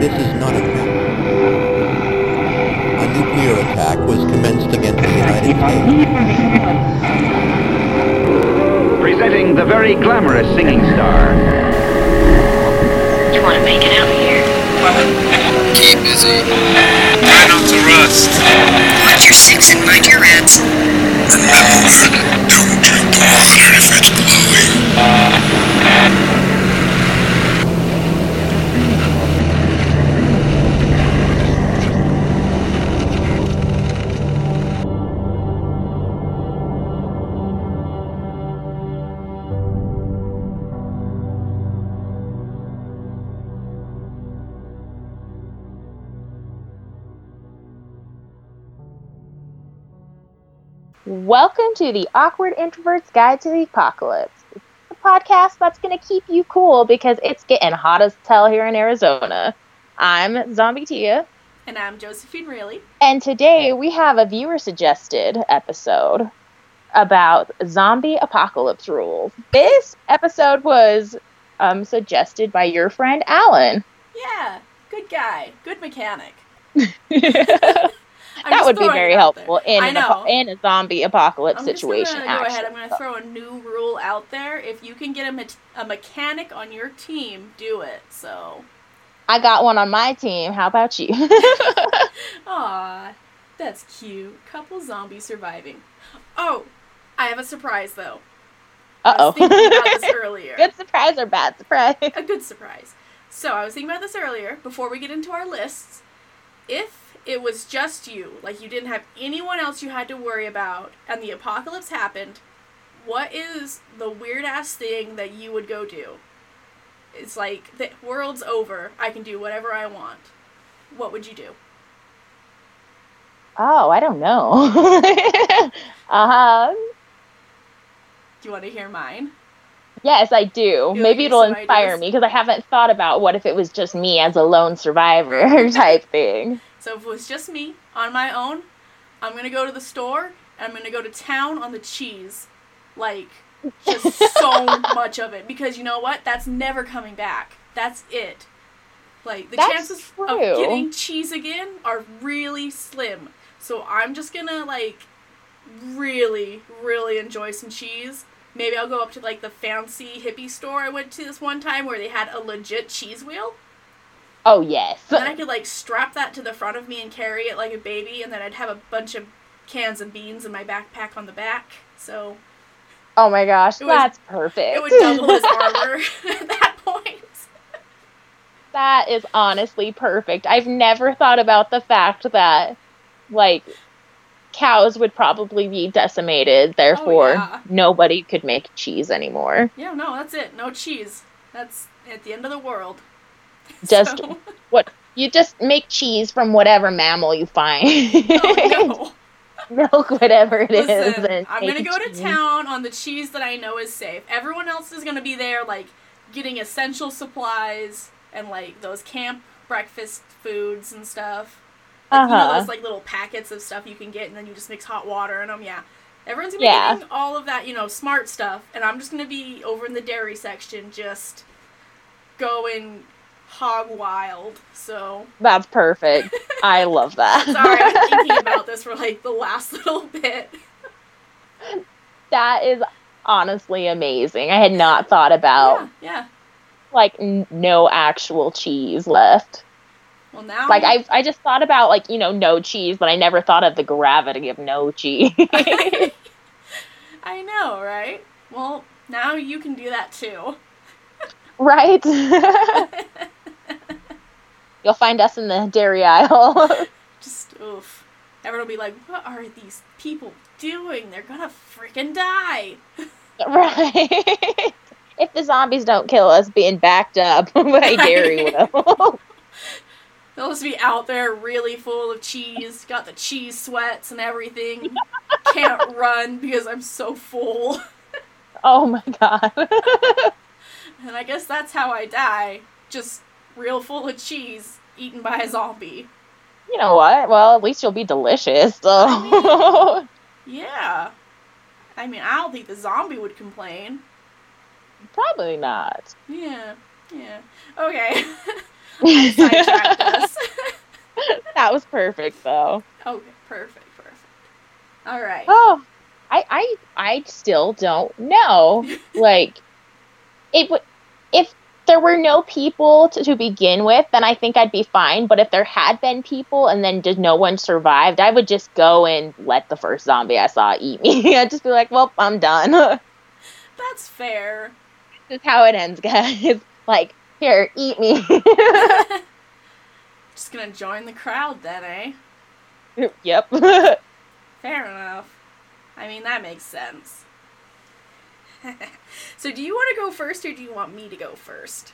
This is not a joke. A nuclear attack was commenced against the United States. Presenting the very glamorous singing star. You want to make it out here? Keep busy. Rust. Watch your six and mind your rats. Remember, don't drink the water if it's glowing. To the Awkward Introvert's Guide to the Apocalypse. It's a podcast that's going to keep you cool because it's getting hot as hell here in Arizona. I'm Zombie Tia, And I'm Josephine Reilly. and today we have a viewer suggested episode about zombie apocalypse rules. This episode was um, suggested by your friend Alan. Yeah, good guy, good mechanic. that would be very helpful in an, apo- in a zombie apocalypse I'm just situation. gonna go ahead. I'm gonna throw a new rule out there. If you can get a, me- a mechanic on your team, do it. So, I got one on my team. How about you? aw, that's cute. Couple zombies surviving. Oh, I have a surprise though. Uh I was thinking about oh. this earlier. Good surprise or bad surprise? a good surprise. So I was thinking about this earlier before we get into our lists. If it was just you, like you didn't have anyone else you had to worry about, and the apocalypse happened, what is the weird ass thing that you would go do? It's like the world's over. I can do whatever I want. What would you do? Oh, I don't know. um, Do you want to hear mine? yes, I do. You'll Maybe it'll inspire ideas? me because I haven't thought about what if it was just me as a lone survivor type thing. So if it was just me on my own, I'm gonna go to the store and I'm gonna go to town on the cheese. Like just so much of it. Because you know what? That's never coming back. That's it. Like the That's chances of getting cheese again are really slim. So I'm just gonna like really, really enjoy some cheese. Maybe I'll go up to like the fancy hippie store I went to this one time where they had a legit cheese wheel. Oh yes. And then I could like strap that to the front of me and carry it like a baby, and then I'd have a bunch of cans of beans in my backpack on the back. So Oh my gosh, that's perfect. it would double as armor at that point. that is honestly perfect. I've never thought about the fact that, like, cows would probably be decimated, oh, therefore, Oh, yeah. nobody could make cheese anymore. Yeah, no, that's it. No cheese. That's at the end of the world. Just So- what you just make cheese from whatever mammal you find. oh, Milk whatever it no. is. And I'm gonna go to town on the cheese that I know is safe. Everyone else is gonna be there, like getting essential supplies and like those camp breakfast foods and stuff. Like, You know Uh-huh. those like little packets of stuff you can get, and then you just mix hot water in them. Yeah, everyone's gonna be Yeah. getting all of that, you know, smart stuff, and I'm just gonna be over in the dairy section, just going hog wild. So That's perfect. I love that. sorry, I was thinking about this for like the last little bit. that is honestly amazing. I had not thought about Yeah, yeah. like n- no actual cheese left. Well now, Like I I just thought about like, you know, no cheese, but I never thought of the gravity of no cheese. I know, right? Well, now you can do that too. right? You'll find us in the dairy aisle. Just oof. Everyone will be like, "What are these people doing? They're gonna freaking die." right. if the zombies don't kill us being backed up by dairy will. They'll just be out there really full of cheese, got the cheese sweats and everything. Can't run because I'm so full. oh my god. And I guess that's how I die. Just real full of cheese, eaten by a zombie. you know what? Well, at least you'll be delicious. So Yeah. I mean, I don't think the zombie would complain. Probably not. Yeah, yeah. Okay. I that was perfect though. okay, perfect, perfect. All right. Oh, I I I still don't know. like, it would there were no people to, to begin with, then I think I'd be fine. But if there had been people and then just no one survived, I would just go and let the first zombie I saw eat me. I'd just be like, well, I'm done. That's fair. this is how it ends, guys. like, here, eat me. Just gonna join the crowd then, eh? yep. Fair enough. I mean, that makes sense. so, do you want to go first or do you want me to go first?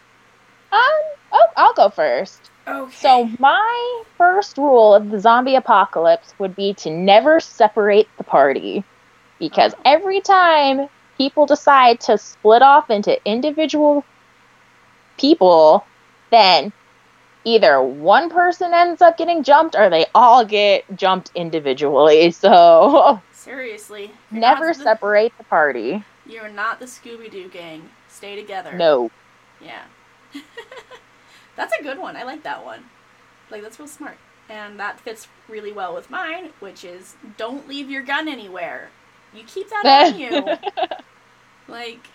um, oh, I'll go first. Okay. So, my first rule of the zombie apocalypse would be to never separate the party. Because Oh. every time people decide to split off into individual people, then either one person ends up getting jumped or they all get jumped individually. So, Seriously. never not the- separate the party. You're not the Scooby Doo gang. Stay together. No. Yeah. that's a good one. I like that one. Like, that's real smart. And that fits really well with mine, which is don't leave your gun anywhere. You keep that on you. Like,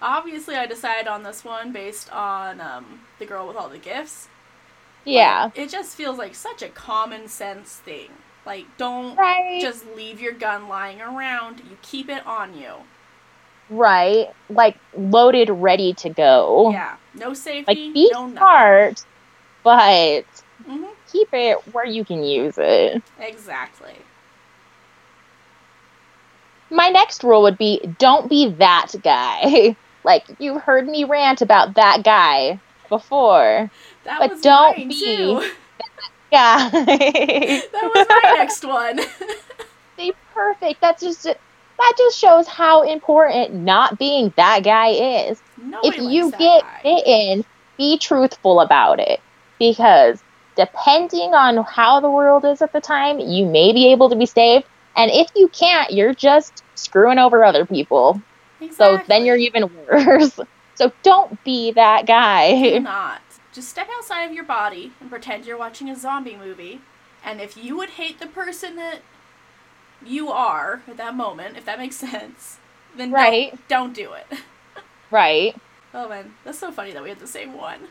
obviously, I decided on this one based on um, the girl with all the gifts. Yeah. It just feels like such a common sense thing. Like, don't Right. just leave your gun lying around. You keep it on you. Right. Like loaded, ready to go. Yeah. No Like safety. be no nothing. smart, but hmm keep it where you can use it. Exactly. My next rule would be don't be that guy. like you've heard me rant about that guy before. That But don't mine be- too. Yeah. That was my next one. Be perfect. That's just that just shows how important not being that guy is. Nobody if you get guy. bitten, be truthful about it. Because depending on how the world is at the time, you may be able to be saved. And if you can't, you're just screwing over other people. So then you're even worse. So don't be that Do guy. not. Just step outside of your body and pretend you're watching a zombie movie. And if you would hate the person that you are at that moment, if that makes sense, then don't- Right. don't, do it. right. Oh man, that's so funny that we had the same one.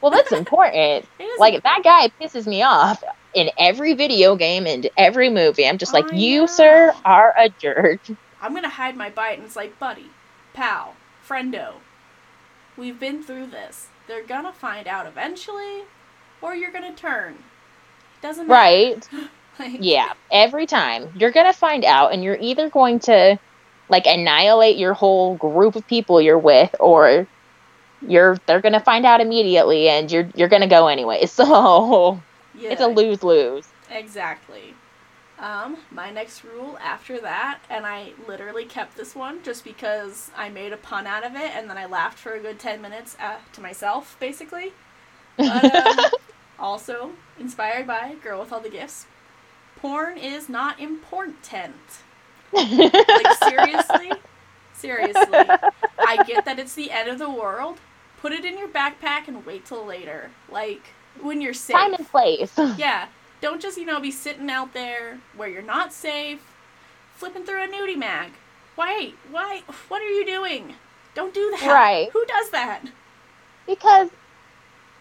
Well, that's important. Like, that guy pisses me off in every video game and every movie. I'm just like, I you, know. sir, are a jerk. I'm gonna hide my bite and it's like, buddy, pal, friendo. We've been through this. They're gonna find out eventually, or you're gonna turn. Doesn't matter. Right. Like, Yeah, every time. You're going to find out, and you're either going to, like, annihilate your whole group of people you're with, or you're they're going to find out immediately, and you're you're going to go anyway. So yeah, it's a lose lose. Exactly. Um, my next rule after that, and I literally kept this one just because I made a pun out of it, and then I laughed for a good ten minutes uh, to myself, basically. But, um, also inspired by Girl with All the Gifts. Porn is not important. Like seriously, seriously. I get that it's the end of the world. Put it in your backpack and wait till later. Like when you're safe. Time and place. Yeah. Don't just, you know, be sitting out there where you're not safe, flipping through a nudie mag. Why? Why? What are you doing? Don't do that. Right. Who does that? because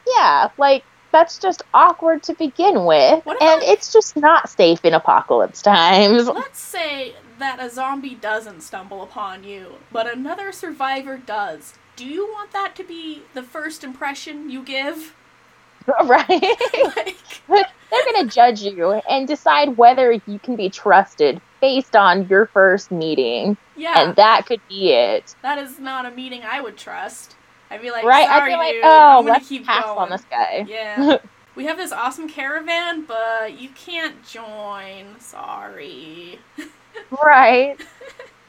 yeah, like that's just awkward to begin with, What and it's just not safe in apocalypse times. Let's say that a zombie doesn't stumble upon you, but another survivor does. Do you want that to be the first impression you give? right? like, They're going to judge you and decide whether you can be trusted based on your first meeting. yeah, And that could be it. that is not a meeting I would trust. I'd be like, right? sorry, I feel like, dude, oh, I'm let's keep pass going. on this guy. Yeah. we have this awesome caravan, but you can't join. Sorry. Right.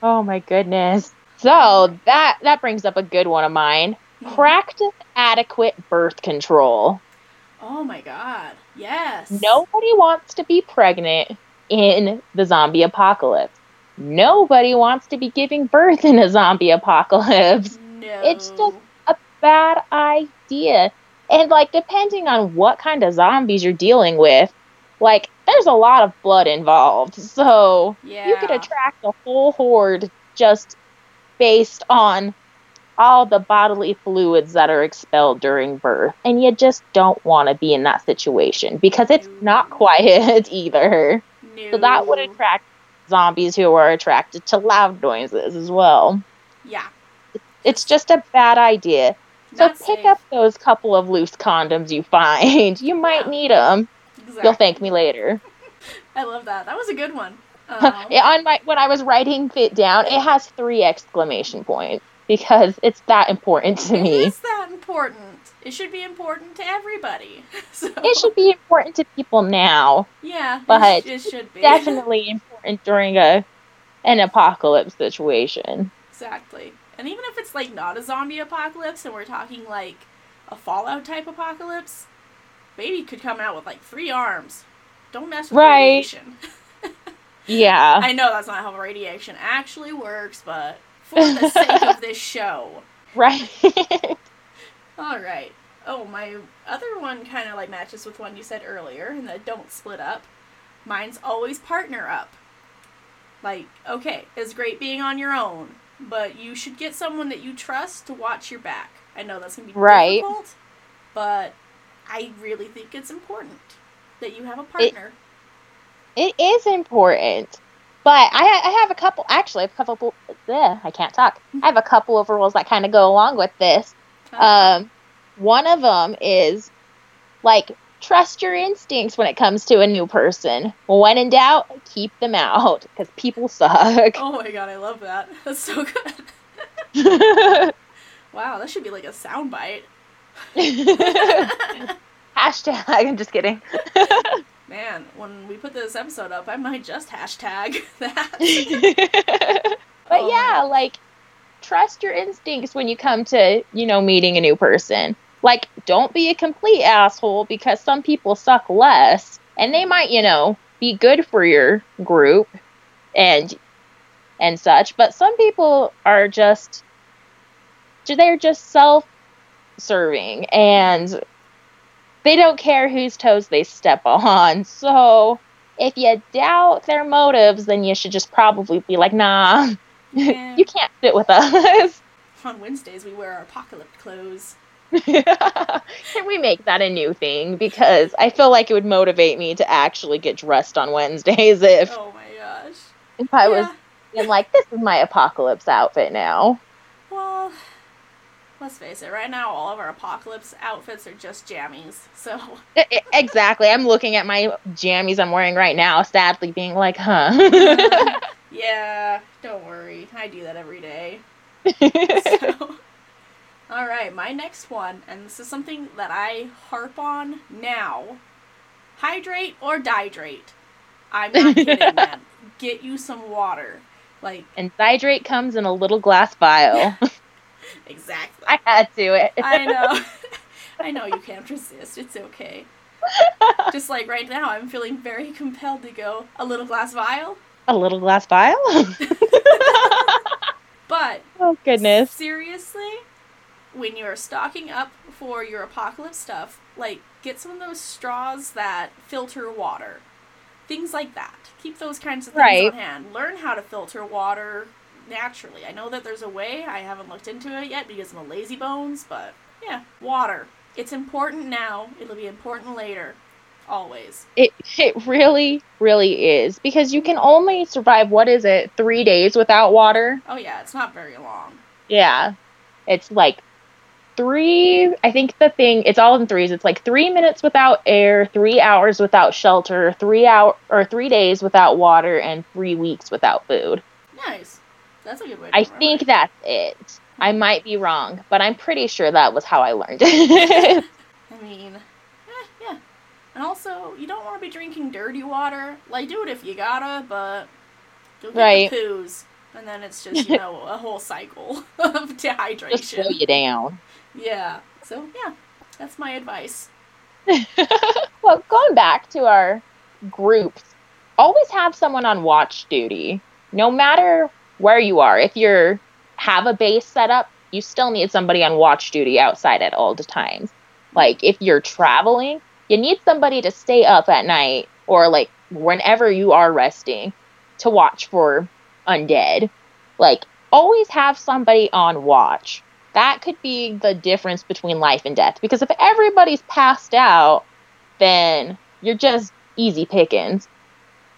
Oh my goodness. So that that brings up a good one of mine. Hmm. Practice adequate birth control. Oh my god. Yes. Nobody wants to be pregnant in the zombie apocalypse. nobody wants to be giving birth in a zombie apocalypse. No. It's just bad idea. And like depending on what kind of zombies you're dealing with, like there's a lot of blood involved. So yeah. you could attract a whole horde just based on all the bodily fluids that are expelled during birth. And you just don't want to be in that situation because it's not quiet either. No. So that would attract zombies who are attracted to loud noises as well. Yeah. It's just a bad idea. So Not pick safe. up those couple of loose condoms you find. You might Yeah. need them. Exactly. You'll thank me later. I love that. That was a good one. Um, on my when I was writing it down, it has three exclamation points because it's that important to me. is that important. It should be important to everybody. So, It should be important to people now. Yeah, but it, sh- it should be. Definitely important during a an apocalypse situation. Exactly. And even if it's like not a zombie apocalypse and we're talking like a Fallout type apocalypse, baby could come out with like three arms. Don't mess with Right. radiation. Yeah. I know that's not how radiation actually works, but for the sake of this show. right. All right. Oh, my other one kind of like matches with one you said earlier, and the don't split up. Mine's always partner up. Like, okay, it's great being on your own, but you should get someone that you trust to watch your back. I know that's gonna be Right. difficult, but I really think it's important that you have a partner. it is important. But I, I have a couple, actually, I have a couple, ugh, I can't talk. I have a couple of rules that kind of go along with this. Um, one of them is like trust your instincts when it comes to a new person. When in doubt, keep them out because people suck. oh my god, I love that. That's so good. wow, that should be like a soundbite. Hashtag. I'm just kidding. Man, when we put this episode up, I might just hashtag that. but Oh. yeah, like trust your instincts when you come to, you know, meeting a new person. Like don't be a complete asshole because some people suck less and they might, you know, be good for your group and and such, but some people are just they're just self-serving and they don't care whose toes they step on. So, if you doubt their motives, then you should just probably be like, nah, Yeah. you can't sit with us. On Wednesdays, we wear our apocalypse clothes. Can we make that a new thing? Because I feel like it would motivate me to actually get dressed on Wednesdays if, Oh my gosh. if I was Yeah. in like, this is my apocalypse outfit now. Well, let's face it, right now, all of our apocalypse outfits are just jammies. So, exactly. I'm looking at my jammies I'm wearing right now, sadly being like, huh. yeah, don't worry. I do that every day. So, all right, my next one, and this is something that I harp on now hydrate or dihydrate. I'm not kidding, man. Get you some water. Like, and Zydrate comes in a little glass vial. exactly. I had to it. I know. I know you can't resist. It's okay. Just like right now, I'm feeling very compelled to go a little glass vial. a little glass vial? But oh goodness. seriously, when you're stocking up for your apocalypse stuff, like get some of those straws that filter water. Things like that. Keep those kinds of things Right. on hand. Learn how to filter water naturally. I know that there's a way. I haven't looked into it yet because I'm a lazy bones, but yeah, water. It's important now. It'll be important later. Always. It it really, really is. Because you can only survive what is it, three days without water? Oh yeah, it's not very long. Yeah. It's like three I think the thing it's all in threes. It's like three minutes without air, three hours without shelter, three hour or three days without water, and three weeks without food. Nice. That's a good way to I think it. that's it. I might be wrong, but I'm pretty sure that was how I learned it. I mean, eh, yeah. And also, you don't want to be drinking dirty water. Like, do it if you gotta, but you'll get Right. the poos. And then it's just, you know, a whole cycle of dehydration. Just slow you down. Yeah. So, yeah, that's my advice. well, going back to our groups, always have someone on watch duty. no matter where you are, if you're have a base set up, you still need somebody on watch duty outside at all the times. Like if you're traveling, you need somebody to stay up at night or like whenever you are resting to watch for undead. Like always have somebody on watch. That could be the difference between life and death because if everybody's passed out, then you're just easy pickings.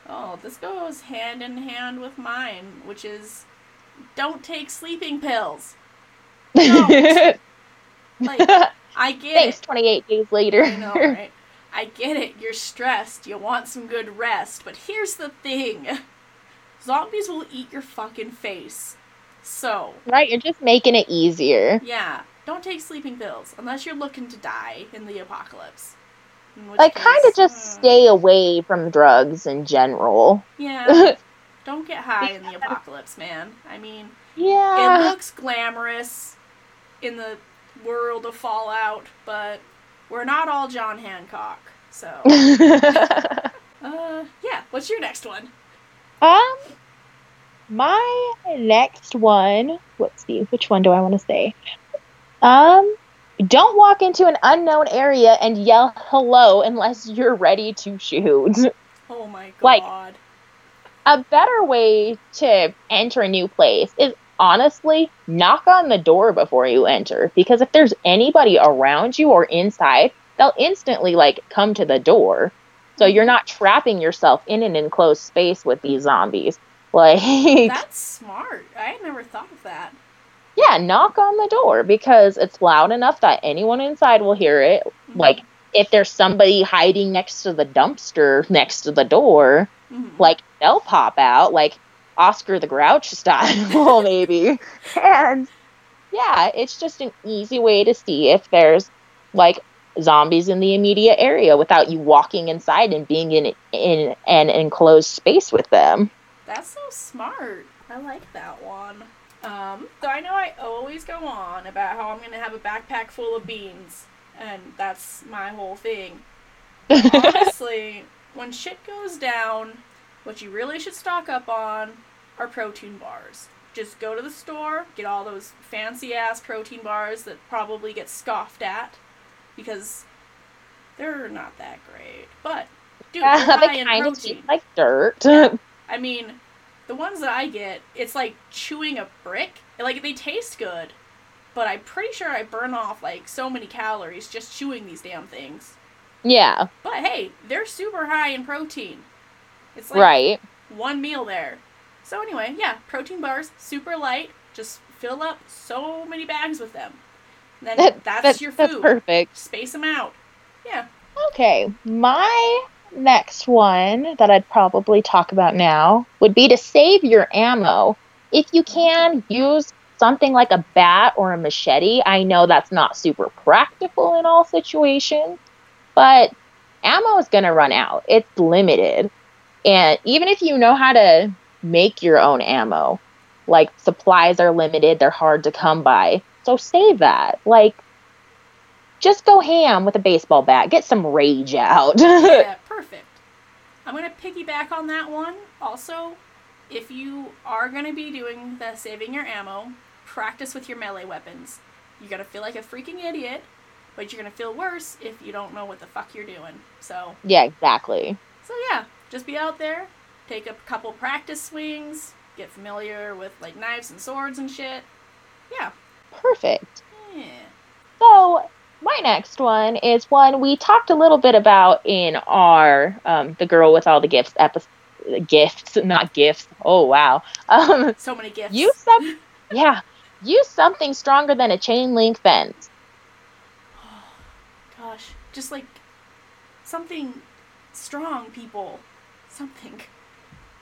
Oh, this goes hand in hand with mine, which is don't take sleeping pills. Like, I get Thanks, it. 28 days later. I know, right? I get it. You're stressed. You want some good rest. But here's the thing zombies will eat your fucking face. So, right, you're just making it easier. yeah, don't take sleeping pills unless you're looking to die in the apocalypse. In Like, kind of just uh, stay away from drugs in general. Yeah. don't get high in the apocalypse, man. I mean, yeah. it looks glamorous in the world of Fallout, but we're not all John Hancock. So, uh, yeah. What's your next one? um, my next one. Let's see, which one do I want to say? Um, don't walk into an unknown area and yell hello unless you're ready to shoot. Oh my god. Like- a better way to enter a new place is honestly knock on the door before you enter because if there's anybody around you or inside they'll instantly like come to the door so you're not trapping yourself in an enclosed space with these zombies like That's smart. I had never thought of that. yeah knock on the door because it's loud enough that anyone inside will hear it like if there's somebody hiding next to the dumpster next to the door Mhm. like they'll pop out like Oscar the Grouch style maybe. And yeah, it's just an easy way to see if there's like zombies in the immediate area without you walking inside and being in in an enclosed space with them. That's so smart. I like that one. Um, so I know I always go on about how I'm gonna have a backpack full of beans, and that's my whole thing. Honestly, when shit goes down, what you really should stock up on are protein bars. Just go to the store, get all those fancy ass protein bars that probably get scoffed at because they're not that great. But dude, high they in kind of taste like dirt. Yeah. I mean, the ones that I get, it's like chewing a brick. Like they taste good, but I'm pretty sure I burn off like so many calories just chewing these damn things. yeah, But hey, they're super high in protein. It's like right. one meal there. So anyway, yeah, protein bars, super light. Just fill up so many bags with them. Then That- that's, that's, your that's food. perfect. Space them out. Yeah. Okay, my next one that I'd probably talk about now would be to save your ammo. If you can, use something like a bat or a machete. I know that's not super practical in all situations, but ammo is going to run out. It's limited. And even if you know how to make your own ammo, like supplies are limited, they're hard to come by. So save that. Like, just go ham with a baseball bat. Get some rage out. perfect. I'm gonna piggyback on that one. Also, if you are gonna be doing the saving your ammo, practice with your melee weapons. You're gonna feel like a freaking idiot, but you're gonna feel worse if you don't know what the fuck you're doing. So, yeah, exactly. so yeah, just be out there, take a couple practice swings, get familiar with like knives and swords and shit. Yeah, Perfect. yeah. So, my next one is one we talked a little bit about in our um, The Girl with All the Gifts episode. Gifts, not gifts. Oh, wow. Um, So many gifts. use some, yeah, use something stronger than a chain link fence. Gosh, just like something strong, people. Something.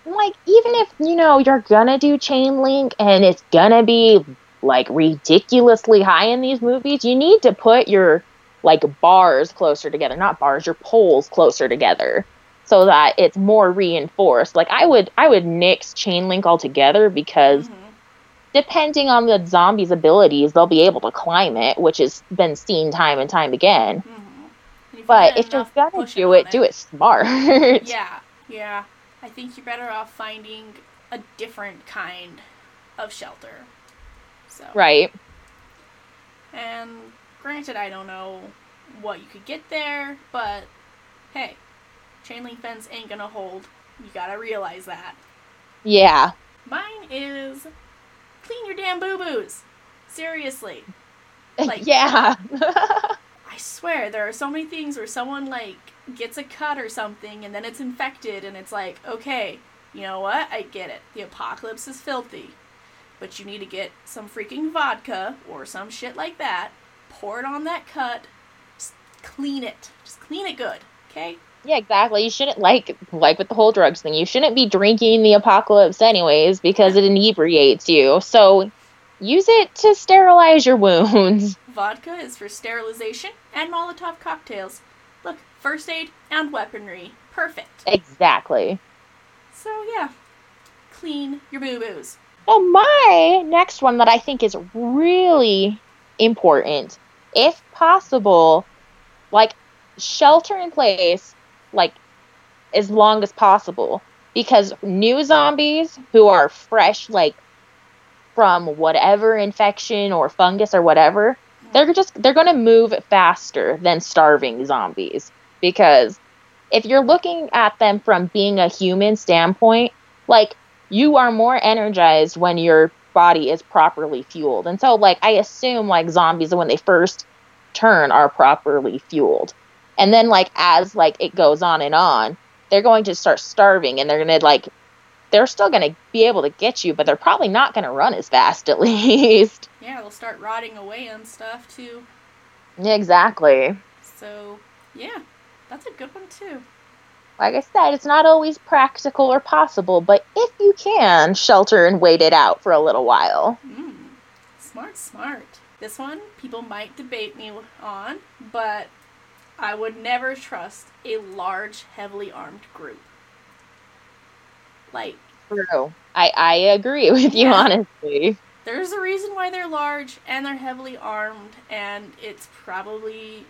like even if you know you're gonna do chain link and it's gonna be like ridiculously high in these movies you need to put your like bars closer together not bars your poles closer together so that it's more reinforced like i would i would nix chain link altogether because Mhm. depending on the zombie's abilities they'll be able to climb it which has been seen time and time again Mhm. But if you're gonna do on it do it smart Yeah, yeah. I think you're better off finding a different kind of shelter. So Right. And granted, I don't know what you could get there, but hey, chain link fence ain't gonna hold. You gotta realize that. Yeah. Mine is clean your damn boo boos. Seriously. Like- yeah. I swear, there are so many things where someone, like, gets a cut or something and then it's infected and it's like, okay, you know what? I get it. The apocalypse is filthy. But you need to get some freaking vodka or some shit like that, pour it on that cut, just clean it. Just clean it good, okay? yeah, exactly. You shouldn't like like with the whole drugs thing. You shouldn't be drinking the apocalypse anyways because it inebriates you. So use it to sterilize your wounds. Vodka is for sterilization and Molotov cocktails. Look, first aid and weaponry. Perfect. Exactly. So, yeah, clean your boo boos. Now, my next one that I think is really important, if possible, like shelter in place, like as long as possible, because new zombies who are fresh, like from whatever infection or fungus or whatever, they're just they're going to move faster than starving zombies. Because if you're looking at them from being a human standpoint, like you are more energized when your body is properly fueled. And so like I assume like zombies when they first turn are properly fueled. And then like as like it goes on and on, they're going to start starving and they're going to like they're still going to be able to get you, but they're probably not going to run as fast at least. Yeah, they'll start rotting away and stuff too. exactly. So, yeah, that's a good one too. Like I said, it's not always practical or possible, but if you can, shelter and wait it out for a little while. Mm, smart, smart. This one, people might debate me on, but I would never trust a large, heavily armed group. Like, True. I, I agree with you, Yeah. honestly. there's a reason why they're large and they're heavily armed, and it's probably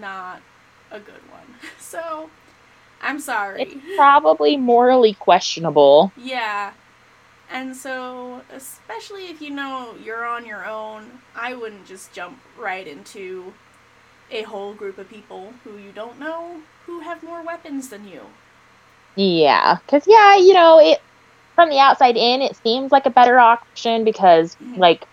not a good one. So, I'm sorry. It's probably morally questionable. Yeah. And so, especially if you know you're on your own, I wouldn't just jump right into a whole group of people who you don't know who have more weapons than you. Yeah, because yeah, you know, it from the outside in, it seems like a better option because Mhm. like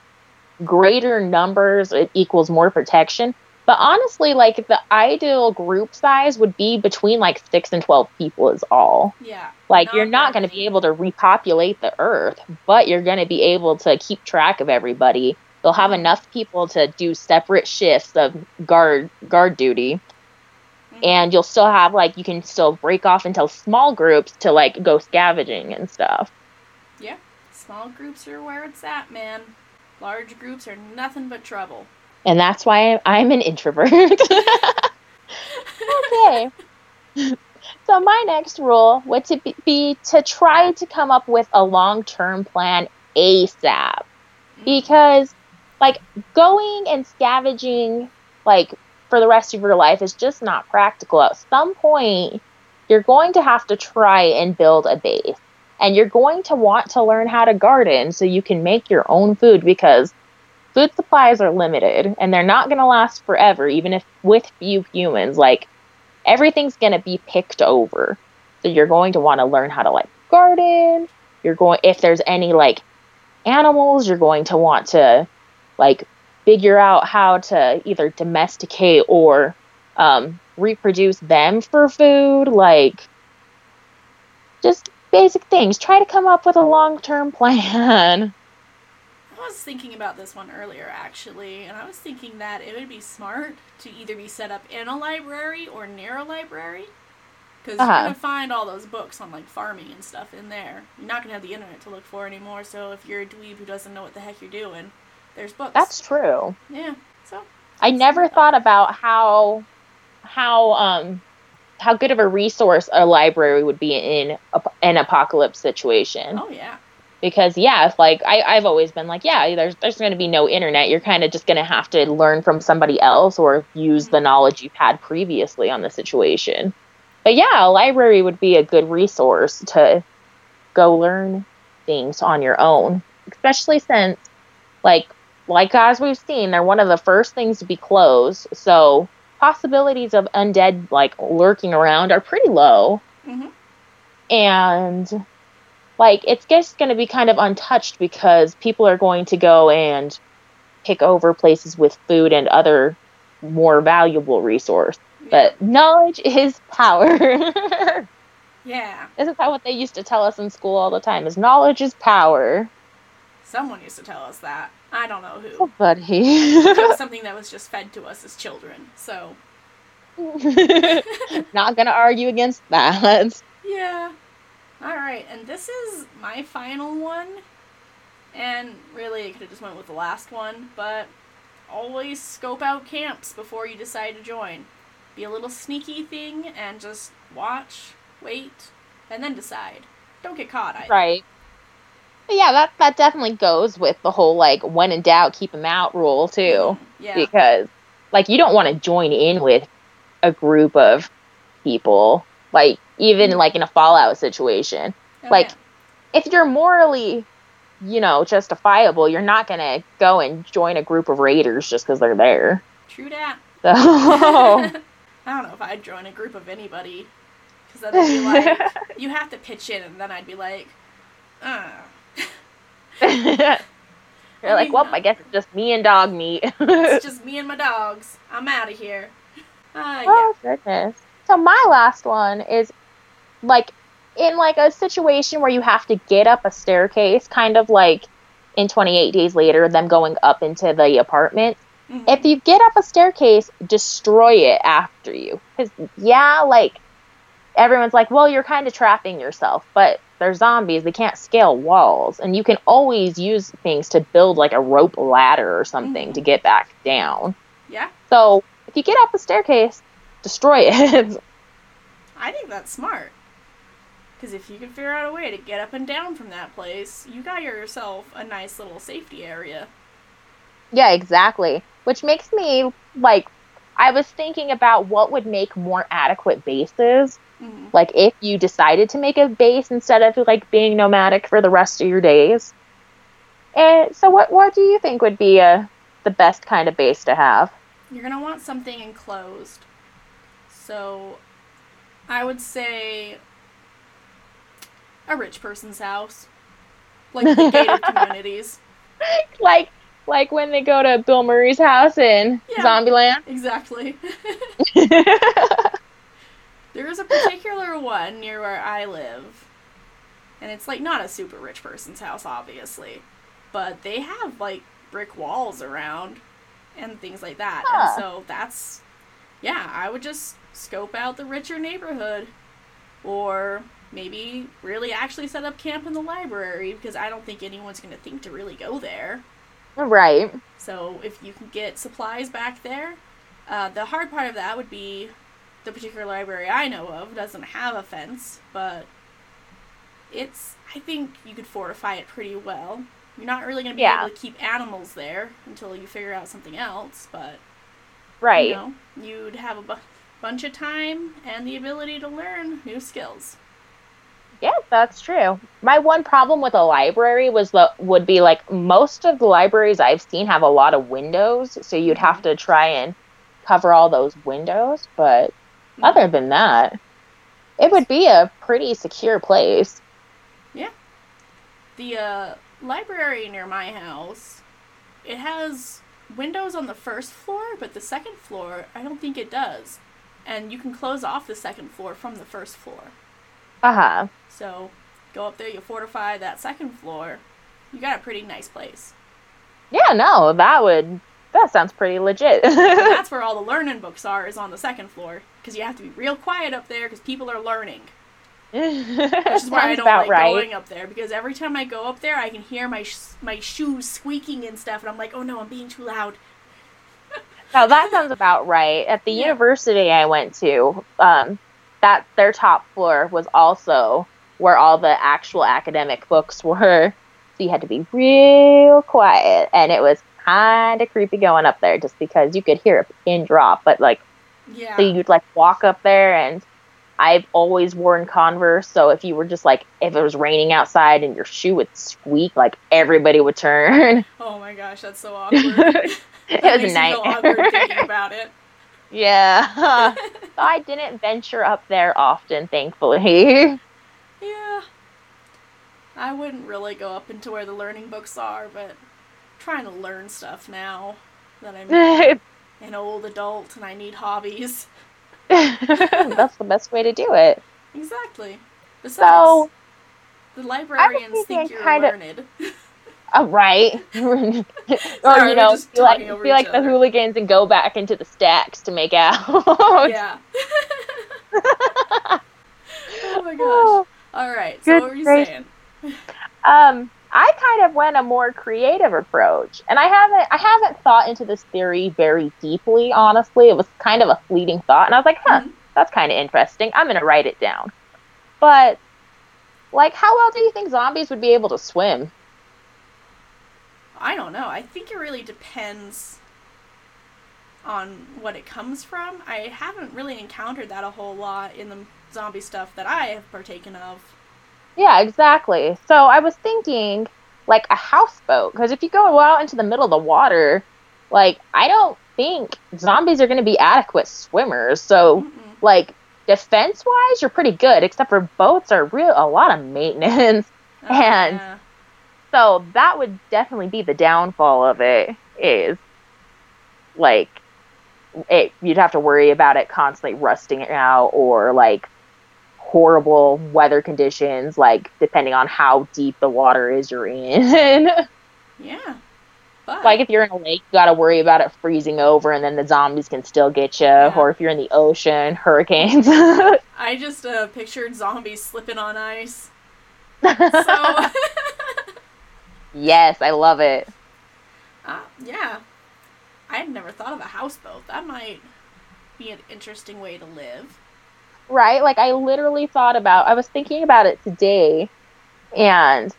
greater numbers it equals more protection. But honestly, like the ideal group size would be between like six and twelve people is all. Yeah. Like you're not going to be able to repopulate the earth, but you're going to be able to keep track of everybody. They'll have enough people to do separate shifts of guard guard duty Mhm. and you'll still have like you can still break off into small groups to like go scavenging and stuff. Yeah. Small groups are where it's at, man. Large groups are nothing but trouble. And that's why I'm an introvert. okay. So my next rule would to be, be to try to come up with a long-term plan ASAP. Mm. Because like going and scavenging like for the rest of your life is just not practical. At some point, you're going to have to try and build a base. And you're going to want to learn how to garden so you can make your own food because food supplies are limited and they're not going to last forever, even if with few humans. Like, everything's going to be picked over. So you're going to want to learn how to like garden. You're going, if there's any like animals, you're going to want to like figure out how to either domesticate or um, reproduce them for food. Like, just basic things. Try to come up with a long term plan. I was thinking about this one earlier, actually, and I was thinking that it would be smart to either be set up in a library or near a library. Because Uh-huh. you're going to find all those books on, like, farming and stuff in there. You're not going to have the internet to look for anymore, so if you're a dweeb who doesn't know what the heck you're doing, there's books. That's true. Yeah, so. I never thought about how how um how good of a resource a library would be in a, an apocalypse situation. Oh, yeah. Because yeah, if like I, I've always been like, yeah, there's there's gonna be no internet. You're kinda just gonna have to learn from somebody else or use the knowledge you've had previously on the situation. But yeah, a library would be a good resource to go learn things on your own, especially since, like, like as we've seen, they're one of the first things to be closed. So possibilities of undead like lurking around are pretty low, hmm and like it's just going to be kind of untouched because people are going to go and pick over places with food and other more valuable resource. But knowledge is power. yeah, Isn't that what they used to tell us in school all the time? Is knowledge is power. someone used to tell us that. I don't know who. Oh, buddy. It something that was just fed to us as children. So Not gonna argue against that. yeah. All right, and this is my final one. And really, I could have just went with the last one, but always scope out camps before you decide to join. Be a little sneaky thing and just watch, wait, and then decide. Don't get caught either. Right. But yeah, that that definitely goes with the whole like when in doubt, keep them out rule too. Mhm, Yeah. Because like you don't want to join in with a group of people. Like even like in a fallout situation. Oh, like- yeah. If you're morally, you know, justifiable, you're not gonna go and join a group of raiders just because they're there. True that. So I don't know if I'd join a group of anybody. Because then they'd be like, you have to pitch in, and then I'd be like, uh. You're I like, well, I guess it's just me and Dogmeat. It's just me and my dogs. I'm out of here. Uh, yeah. Oh goodness. So my last one is like in like a situation where you have to get up a staircase, kind of like in 28 days later, them going up into the apartment. Mhm. If you get up a staircase, destroy it after you. Because yeah, like everyone's like, well, you're kind of trapping yourself, but they're zombies. They can't scale walls, and you can always use things to build like a rope ladder or something Mhm. to get back down. Yeah, So if you get up a staircase, destroy it. I think that's smart. Because if you can figure out a way to get up and down from that place, you got yourself a nice little safety area. yeah, exactly. Which makes me like, I was thinking about what would make more adequate bases. hmm Like if you decided to make a base instead of like being nomadic for the rest of your days. And so, what what do you think would be a the best kind of base to have? You're going to want something enclosed. So, I would say a rich person's house. Like the gated communities. like like when they go to Bill Murray's house in Yeah. Zombieland. Exactly. There is a particular one near where I live, and it's like not a super rich person's house, obviously, but they have like brick walls around and things like that. Huh. And so that's, yeah, I would just scope out the richer neighborhood, or maybe really actually set up camp in the library because I don't think anyone's going to think to really go there. right. So if you can get supplies back there, uh, the hard part of that would be the particular library I know of doesn't have a fence, but it's I think you could fortify it pretty well. You're not really going to be Yeah. able to keep animals there until you figure out something else, but Right. you know, you'd have a bu- bunch of time and the ability to learn new skills. Yeah, that's true. My one problem with a library was the would be like most of the libraries I've seen have a lot of windows, so you'd have to try and cover all those windows, but other than that, it would be a pretty secure place. Yeah. The uh, library near my house, it has windows on the first floor, but the second floor, I don't think it does. And you can close off the second floor from the first floor. Uh-huh. So go up there, you fortify that second floor. You got a pretty nice place. Yeah, no, that would that sounds pretty legit. That's where all the learning books are, is on the second floor. Because you have to be real quiet up there because people are learning. Which is why I don't like right. going up there because every time I go up there, I can hear my sh- my shoes squeaking and stuff, and I'm like, oh no, I'm being too loud. No, that sounds about right. At the Yeah. university I went to, um, that their top floor was also where all the actual academic books were. So you had to be real quiet, and it was kind of creepy going up there, just because you could hear a pin drop. But like, Yeah. so you'd like walk up there, and I've always worn Converse, so if you were just like if it was raining outside and your shoe would squeak, like everybody would turn. Oh my gosh, that's so awkward. it That was a me feel awkward thinking nightmare. about it. yeah. I didn't venture up there often, thankfully. Yeah. I wouldn't really go up into where the learning books are, but trying to learn stuff now that I'm an old adult and I need hobbies. That's the best way to do it. Exactly. Besides, So, the librarians think you're learned. Uh, right. or you know, be like, be like the other. hooligans and go back into the stacks to make out. yeah. oh my gosh. All right. So Good what were you saying? Um, I kind of went a more creative approach, and I haven't I haven't thought into this theory very deeply. Honestly, it was kind of a fleeting thought, and I was like, "Huh, Mhm. that's kind of interesting. I'm gonna write it down." But, like, how well do you think zombies would be able to swim? I don't know. I think it really depends on what it comes from. I haven't really encountered that a whole lot in the zombie stuff that I have partaken of. Yeah, exactly. So I was thinking, like a houseboat, because if you go out into the middle of the water, like I don't think zombies are going to be adequate swimmers. So Mm-mm. like defense wise, you're pretty good, except for boats are real a lot of maintenance. Oh, And- yeah. So that would definitely be the downfall of it. Is like it you'd have to worry about it constantly rusting out or like horrible weather conditions, like depending on how deep the water is you're in. yeah. But like if you're in a lake, you got to worry about it freezing over, and then the zombies can still get you. Or if you're in the ocean, hurricanes. I just uh, pictured zombies slipping on ice. So yes, I love it. uh, yeah, I had never thought of a houseboat. That might be an interesting way to live. Right? Like I literally thought about I was thinking about it today and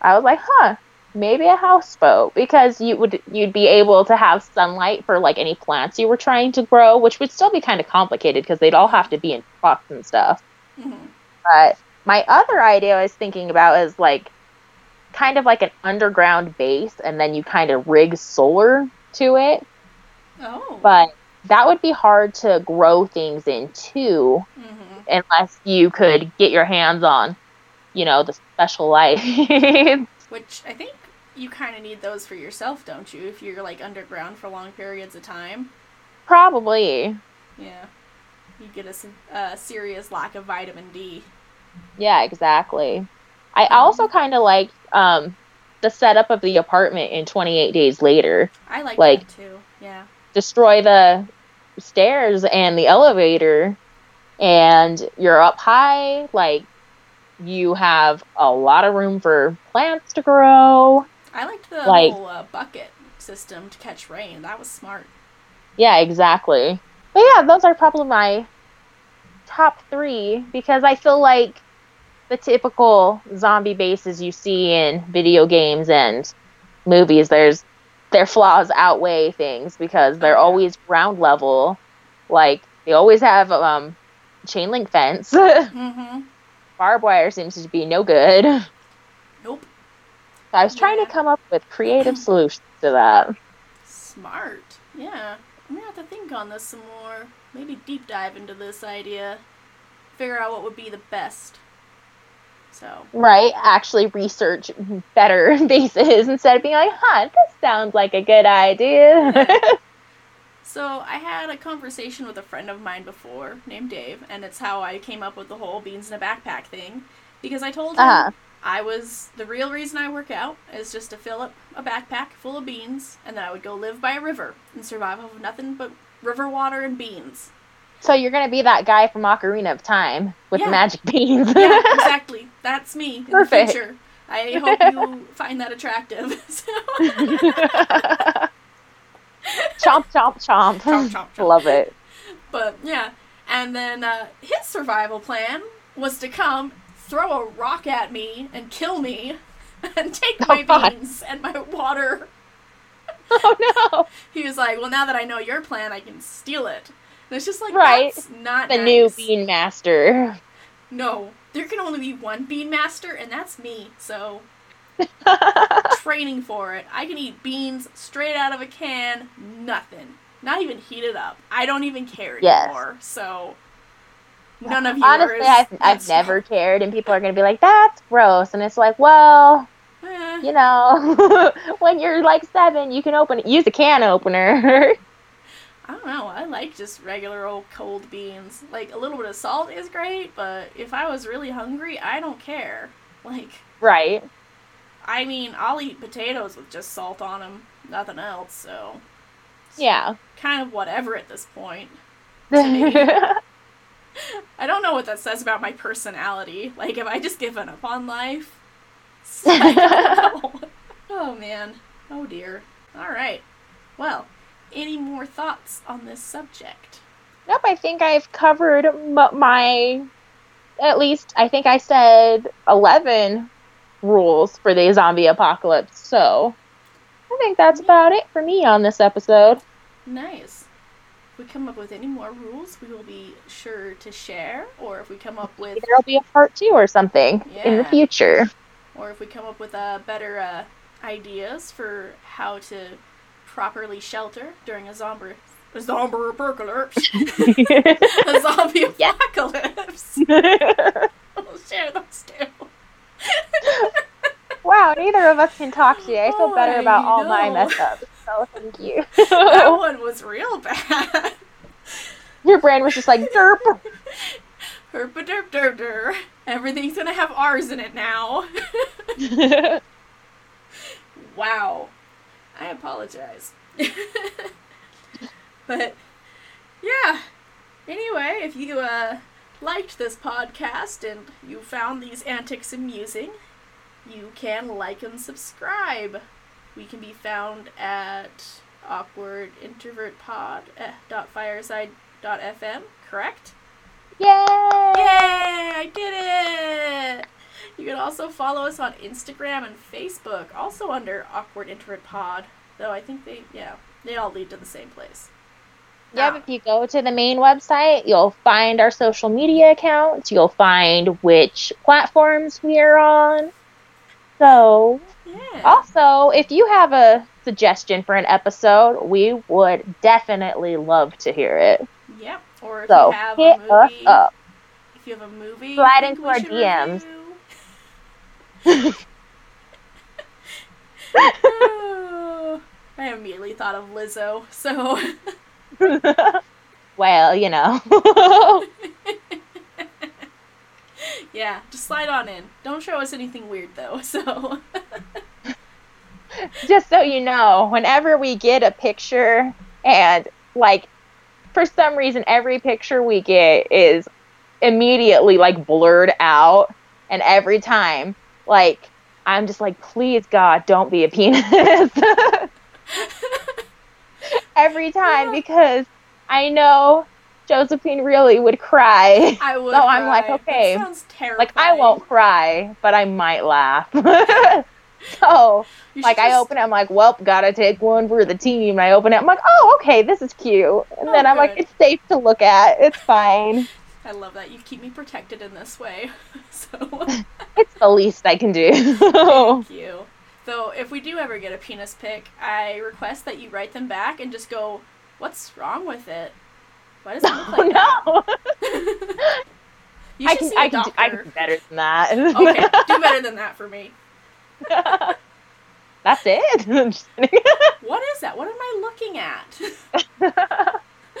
I was like, "Huh, maybe a houseboat because you would you'd be able to have sunlight for like any plants you were trying to grow, which would still be kind of complicated because they'd all have to be in pots and stuff." Mhm. But my other idea I was thinking about is like kind of like an underground base and then you kind of rig solar to it, Oh. but that would be hard to grow things in too Mhm. unless you could get your hands on, you know, the special light. Which I think you kind of need those for yourself, don't you? If you're like underground for long periods of time. Probably. Yeah. You get a, a serious lack of vitamin D. Yeah, exactly. I Um, also kind of like um, the setup of the apartment in 28 Days Later. I like, Like- that too. Yeah. Destroy the stairs and the elevator, and you're up high. Like, you have a lot of room for plants to grow. I liked the Like- whole uh, bucket system to catch rain. That was smart. Yeah, exactly. But yeah, those are probably my top three because I feel like the typical zombie bases you see in video games and movies, there's their flaws outweigh things because they're always ground level. Like they always have um chain link fence. Mm-hmm. Barbed wire seems to be no good. So Nope. I was trying to come up with creative solutions to that. Smart. Yeah. I'm gonna have to think on this some more. Maybe deep dive into this idea. Figure out what would be the best. So. Right, actually research better bases instead of being like, huh, this sounds like a good idea. So I had a conversation with a friend of mine before named Dave, and it's how I came up with the whole beans in a backpack thing. Because I told him Uh-huh. I was the real reason I work out is just to fill up a backpack full of beans, and then I would go live by a river and survive off of nothing but river water and beans. So you're gonna be that guy from Ocarina of Time with Yeah. magic beans. Yeah, exactly. That's me in Perfect. the future. I hope you find that attractive. So- chomp, chomp, chomp. Chomp, chomp, chomp. Love it. But yeah, and then uh, his survival plan was to come, throw a rock at me, and kill me, and take Oh, my God. beans and my water. Oh no. He was like, "Well, now that I know your plan, I can steal it." And it's just like Right. that's not The nice. new Bean Master. No, there can only be one bean master, and that's me. So training for it. I can eat beans straight out of a can, nothing. Not even heated up. I don't even care Yes. anymore. So none of you Honestly, I've, I've never cared, and people are going to be like, that's gross. And it's like, well, Eh, you know, when you're like seven, you can open use a can opener. I don't know. I like just regular old cold beans. Like a little bit of salt is great, but if I was really hungry, I don't care. Like right. I mean, I'll eat potatoes with just salt on them, nothing else. So Yeah. kind of whatever at this point. I don't know what that says about my personality. Like, have I just given up on life? I don't know. oh man. Oh dear. All right. Well, any more thoughts on this subject? Nope, I think I've covered m- my. At least, I think I said 11 rules for the zombie apocalypse. So, I think that's about it for me on this episode. Nice. If we come up with any more rules, we will be sure to share. Or if we come up with, There'll be a part two or something in the future. or if we come up with uh, better uh, ideas for how to properly shelter during a zombie, a zombie apocalypse, a zombie apocalypse. we'll share those too. wow, neither of us can talk today. I feel Oh, better about oh, I all my mess ups. So, thank you. that one was real bad. Your brain was just like, derp. Herp derp derp derp. Everything's gonna have R's in it now. wow. I apologize. but yeah. Anyway, if you uh liked this podcast and you found these antics amusing, you can like and subscribe. We can be found at awkward introvert pod dot fireside dot fm, correct? Yay! Yay! I did it! You can also follow us on Instagram and Facebook, also under Awkward Introvert Pod. Though I think they, yeah, they all lead to the same place. Yep, ah. if you go to the main website, you'll find our social media accounts. You'll find which platforms we are on. So, Yeah. also, if you have a suggestion for an episode, we would definitely love to hear it. Yep. Or if So, you have hit a us movie, up. if you have a movie, Slide into our DMs. review. Oh, I immediately thought of Lizzo, so well, you know. yeah, just slide on in. Don't show us anything weird though. So just so you know, whenever we get a picture and like for some reason every picture we get is immediately like blurred out and every time like I'm just like please God don't be a penis every time because I know Josephine really would cry I would. So I'm like, okay. That sounds terrifying. like I won't cry but I might laugh so You like I just- open it, I'm like, well, gotta take one for the team. And I open it, I'm like, oh, okay, this is cute. And Oh, then I'm like, it's safe to look at. It's fine. I love that you keep me protected in this way. so It's the least I can do. thank you. Though if we do ever get a penis pic, I request that you write them back and just go, "What's wrong with it? Why does it look oh like no, that?" you I can, I can, do, I can do better than that. okay, do better than that for me. That's it. I'm just kidding. What is that? What am I looking at?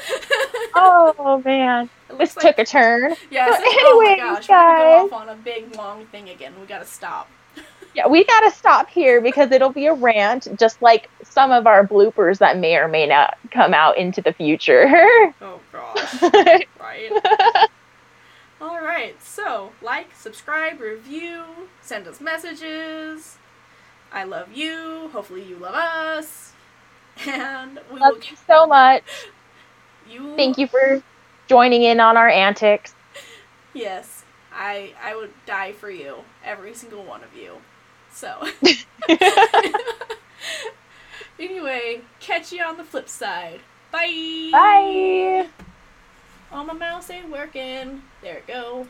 oh man, this looks took a turn. Oh my anyways, gosh, we're gonna guys. go off on a big long thing again. We gotta stop. Yeah, we gotta stop here because it'll be a rant, just like some of our bloopers that may or may not come out into the future. Oh gosh. right. All right. So, like, subscribe, review, send us messages. I love you. Hopefully, you love us. And we will. Love you so much. You. Thank you for joining in on our antics. Yes, I I would die for you, every single one of you. So. anyway, catch you on the flip side. Bye. Bye. Oh, my mouse ain't working. There it go.